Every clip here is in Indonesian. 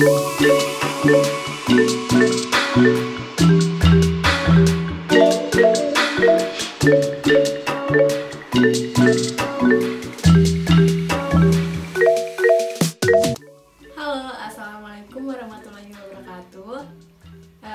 Halo, assalamualaikum warahmatullahi wabarakatuh.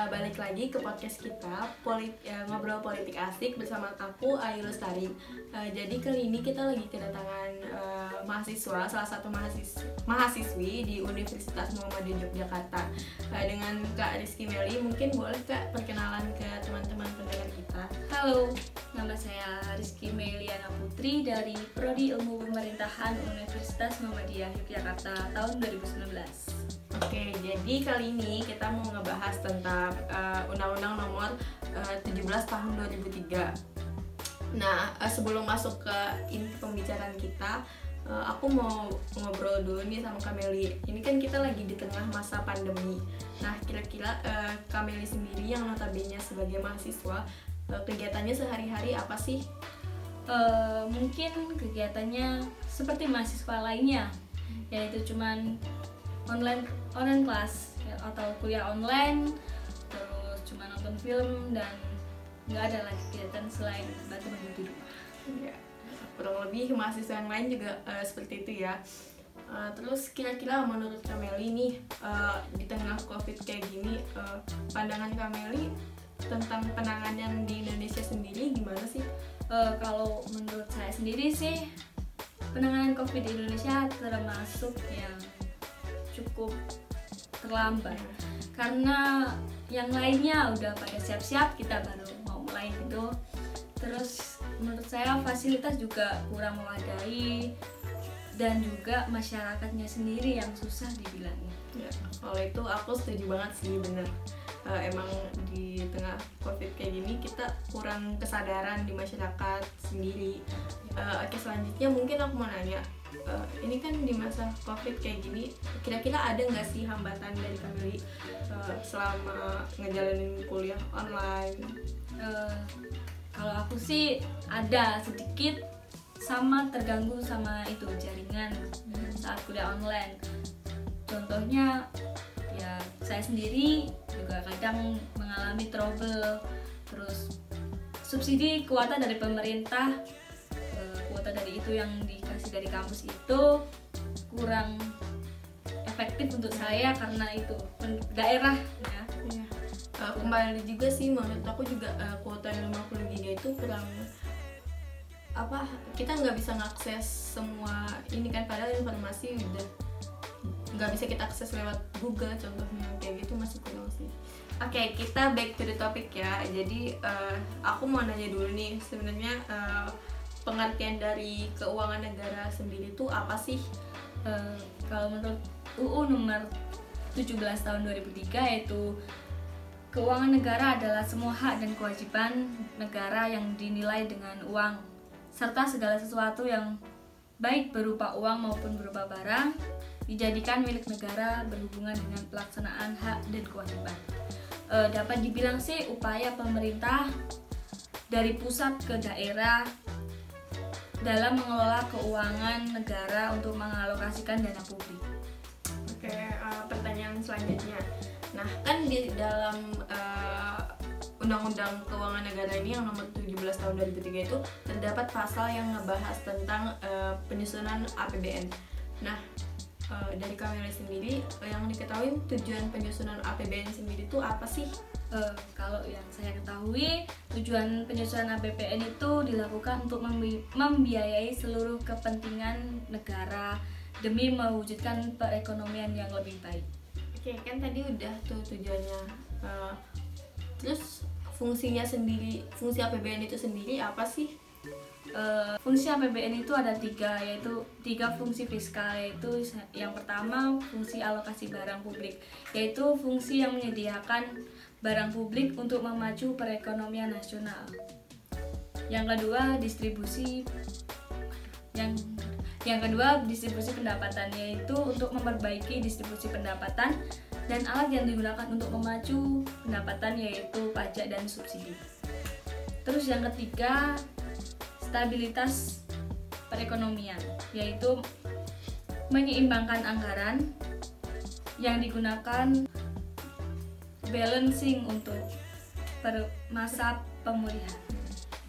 Eh, balik lagi ke podcast kita, polit, eh, ngobrol politik asik bersama aku Ayu Lestari. Eh, jadi kali ini kita lagi kedatangan eh, mahasiswa, salah satu mahasiswa, mahasiswi di Universitas Muhammadiyah Yogyakarta Eh, dengan Kak Rizky Meli. Mungkin boleh Kak perkenalan ke teman-teman pendengar kita. Halo, nama saya Rizky Meliana Putri dari Prodi Ilmu Pemerintahan Universitas Muhammadiyah Yogyakarta tahun 2019. Oke, jadi kali ini kita mau ngebahas tentang eh, Undang-Undang Nomor eh, 17 Tahun 2003. Nah, eh, sebelum masuk ke inti pembicaraan kita, eh, aku mau ngobrol dulu nih sama Kameli. Ini kan kita lagi di tengah masa pandemi. Nah, kira-kira eh, Kameli sendiri yang notabene sebagai mahasiswa, kegiatannya sehari-hari apa sih? Eh, mungkin kegiatannya seperti mahasiswa lainnya, yaitu cuman online online kelas ya, atau kuliah online, terus cuma nonton film dan nggak ada lagi kegiatan selain bantu-bantu di rumah. Ya, kurang lebih mahasiswa yang lain juga eh, seperti itu ya. Eh, terus kira-kira menurut Kameli nih eh, di tengah COVID kayak gini, eh, pandangan Kameli tentang penanganan di Indonesia sendiri gimana sih? Eh, kalau menurut saya sendiri sih penanganan COVID di Indonesia termasuk yang cukup terlambat karena yang lainnya udah pada siap-siap kita baru mau mulai gitu terus menurut saya fasilitas juga kurang memadai dan juga masyarakatnya sendiri yang susah dibilangnya Ya, kalau itu aku setuju banget sih bener. Eh, emang di tengah COVID kayak gini kita kurang kesadaran di masyarakat sendiri. Eh, oke selanjutnya mungkin aku mau nanya, eh, ini kan di masa COVID kayak gini, kira-kira ada nggak sih hambatan dari Kamili eh, selama ngejalanin kuliah online? Eh, kalau aku sih ada sedikit sama terganggu sama itu jaringan saat kuliah online. Contohnya ya saya sendiri juga kadang mengalami trouble terus subsidi kuota dari pemerintah eh, kuota dari itu yang dikasih dari kampus itu kurang efektif untuk saya karena itu daerah ya. Eh, kembali juga sih menurut aku juga eh, kuota yang 50 giga itu kurang apa kita nggak bisa ngakses semua ini kan padahal informasi udah nggak bisa kita akses lewat Google contohnya kayak gitu masih kurang sih. Oke kita back to the topic ya. Jadi eh, aku mau nanya dulu nih sebenarnya eh, pengertian dari keuangan negara sendiri itu apa sih? Eh, kalau menurut UU nomor 17 tahun 2003 yaitu keuangan negara adalah semua hak dan kewajiban negara yang dinilai dengan uang serta segala sesuatu yang baik berupa uang maupun berupa barang dijadikan milik negara berhubungan dengan pelaksanaan hak dan kewajiban. Eh, dapat dibilang sih upaya pemerintah dari pusat ke daerah dalam mengelola keuangan negara untuk mengalokasikan dana publik. Oke, eh, pertanyaan selanjutnya. Nah, kan di dalam eh, Undang-Undang Keuangan Negara ini yang nomor 17 tahun 2003 itu terdapat pasal yang ngebahas tentang eh, penyusunan APBN. Nah, eh, dari Kamila sendiri eh, yang diketahui tujuan penyusunan APBN sendiri itu apa sih? Eh, kalau yang saya ketahui, tujuan penyusunan APBN itu dilakukan untuk membi- membiayai seluruh kepentingan negara demi mewujudkan perekonomian yang lebih baik. Oke, kan tadi udah tuh tujuannya. Eh, terus fungsinya sendiri, fungsi APBN itu sendiri apa sih? Eh, fungsi APBN itu ada tiga yaitu tiga fungsi fiskal yaitu yang pertama fungsi alokasi barang publik yaitu fungsi yang menyediakan barang publik untuk memacu perekonomian nasional. Yang kedua distribusi. Yang yang kedua distribusi pendapatan yaitu untuk memperbaiki distribusi pendapatan dan alat yang digunakan untuk memacu pendapatan yaitu pajak dan subsidi. Terus yang ketiga stabilitas perekonomian yaitu menyeimbangkan anggaran yang digunakan balancing untuk per masa pemulihan.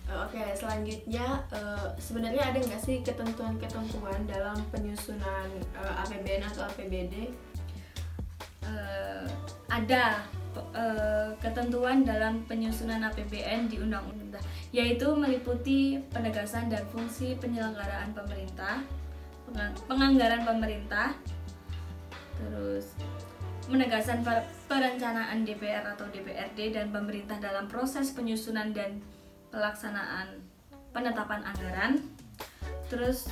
Oke, selanjutnya uh, sebenarnya ada nggak sih ketentuan-ketentuan dalam penyusunan uh, APBN atau APBD? Uh, ada uh, ketentuan dalam penyusunan APBN di undang-undang, yaitu meliputi penegasan dan fungsi penyelenggaraan pemerintah, penganggaran pemerintah, terus menegaskan perencanaan DPR atau DPRD dan pemerintah dalam proses penyusunan dan pelaksanaan penetapan anggaran terus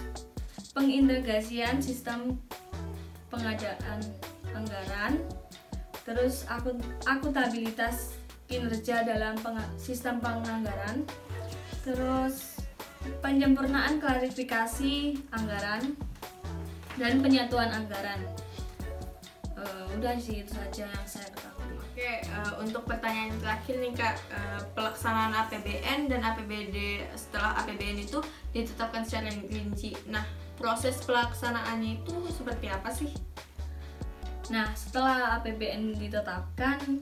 pengintegrasian sistem pengadaan anggaran terus akuntabilitas kinerja dalam peng sistem penganggaran. Terus penyempurnaan klarifikasi anggaran dan penyatuan anggaran. Uh, udah sih itu saja yang saya ketahui. Oke uh, untuk pertanyaan terakhir nih kak. Uh, pelaksanaan APBN dan APBD setelah APBN itu ditetapkan secara rinci. Nah proses pelaksanaannya itu seperti apa sih nah setelah APBN ditetapkan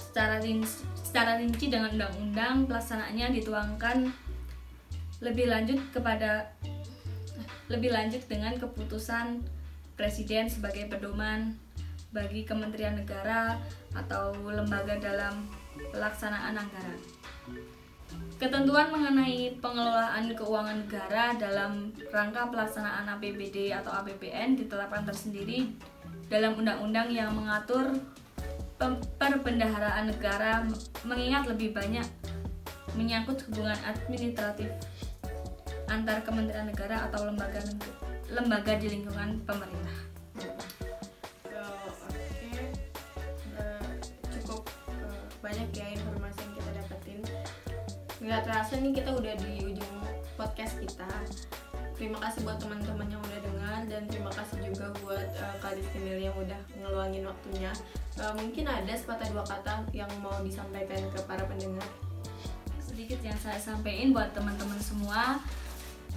secara rinci, secara rinci dengan undang-undang pelaksanaannya dituangkan lebih lanjut kepada lebih lanjut dengan keputusan presiden sebagai pedoman bagi kementerian negara atau lembaga dalam pelaksanaan anggaran. Ketentuan mengenai pengelolaan keuangan negara dalam rangka pelaksanaan APBD atau APBN ditetapkan tersendiri dalam undang-undang yang mengatur perbendaharaan negara mengingat lebih banyak menyangkut hubungan administratif antar kementerian negara atau lembaga lembaga di lingkungan pemerintah. banyak ya informasi yang kita dapetin. Nggak terasa nih kita udah di ujung podcast kita. Terima kasih buat teman-teman yang udah dengar dan terima kasih juga buat uh, Kak Distimil yang udah ngeluangin waktunya. Uh, mungkin ada sepatah dua kata yang mau disampaikan ke para pendengar. Sedikit yang saya sampaikan buat teman-teman semua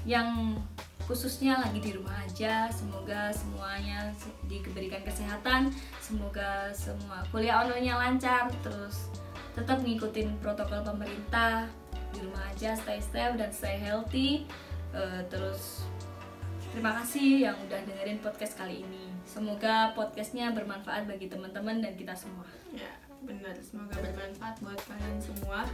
yang khususnya lagi di rumah aja semoga semuanya diberikan kesehatan semoga semua kuliah online lancar terus tetap ngikutin protokol pemerintah di rumah aja stay safe dan stay healthy uh, terus terima kasih yang udah dengerin podcast kali ini. Semoga podcastnya bermanfaat bagi teman-teman dan kita semua. Ya benar. Semoga bermanfaat buat kalian semua.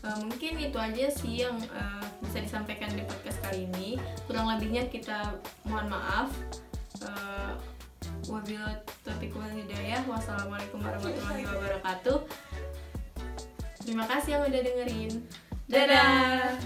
Uh, mungkin itu aja sih yang uh, bisa disampaikan di podcast kali ini. Kurang lebihnya kita mohon maaf. Uh, wabillahi taufiq hidayah. Wassalamualaikum warahmatullahi wabarakatuh. Terima kasih yang udah dengerin. Dadah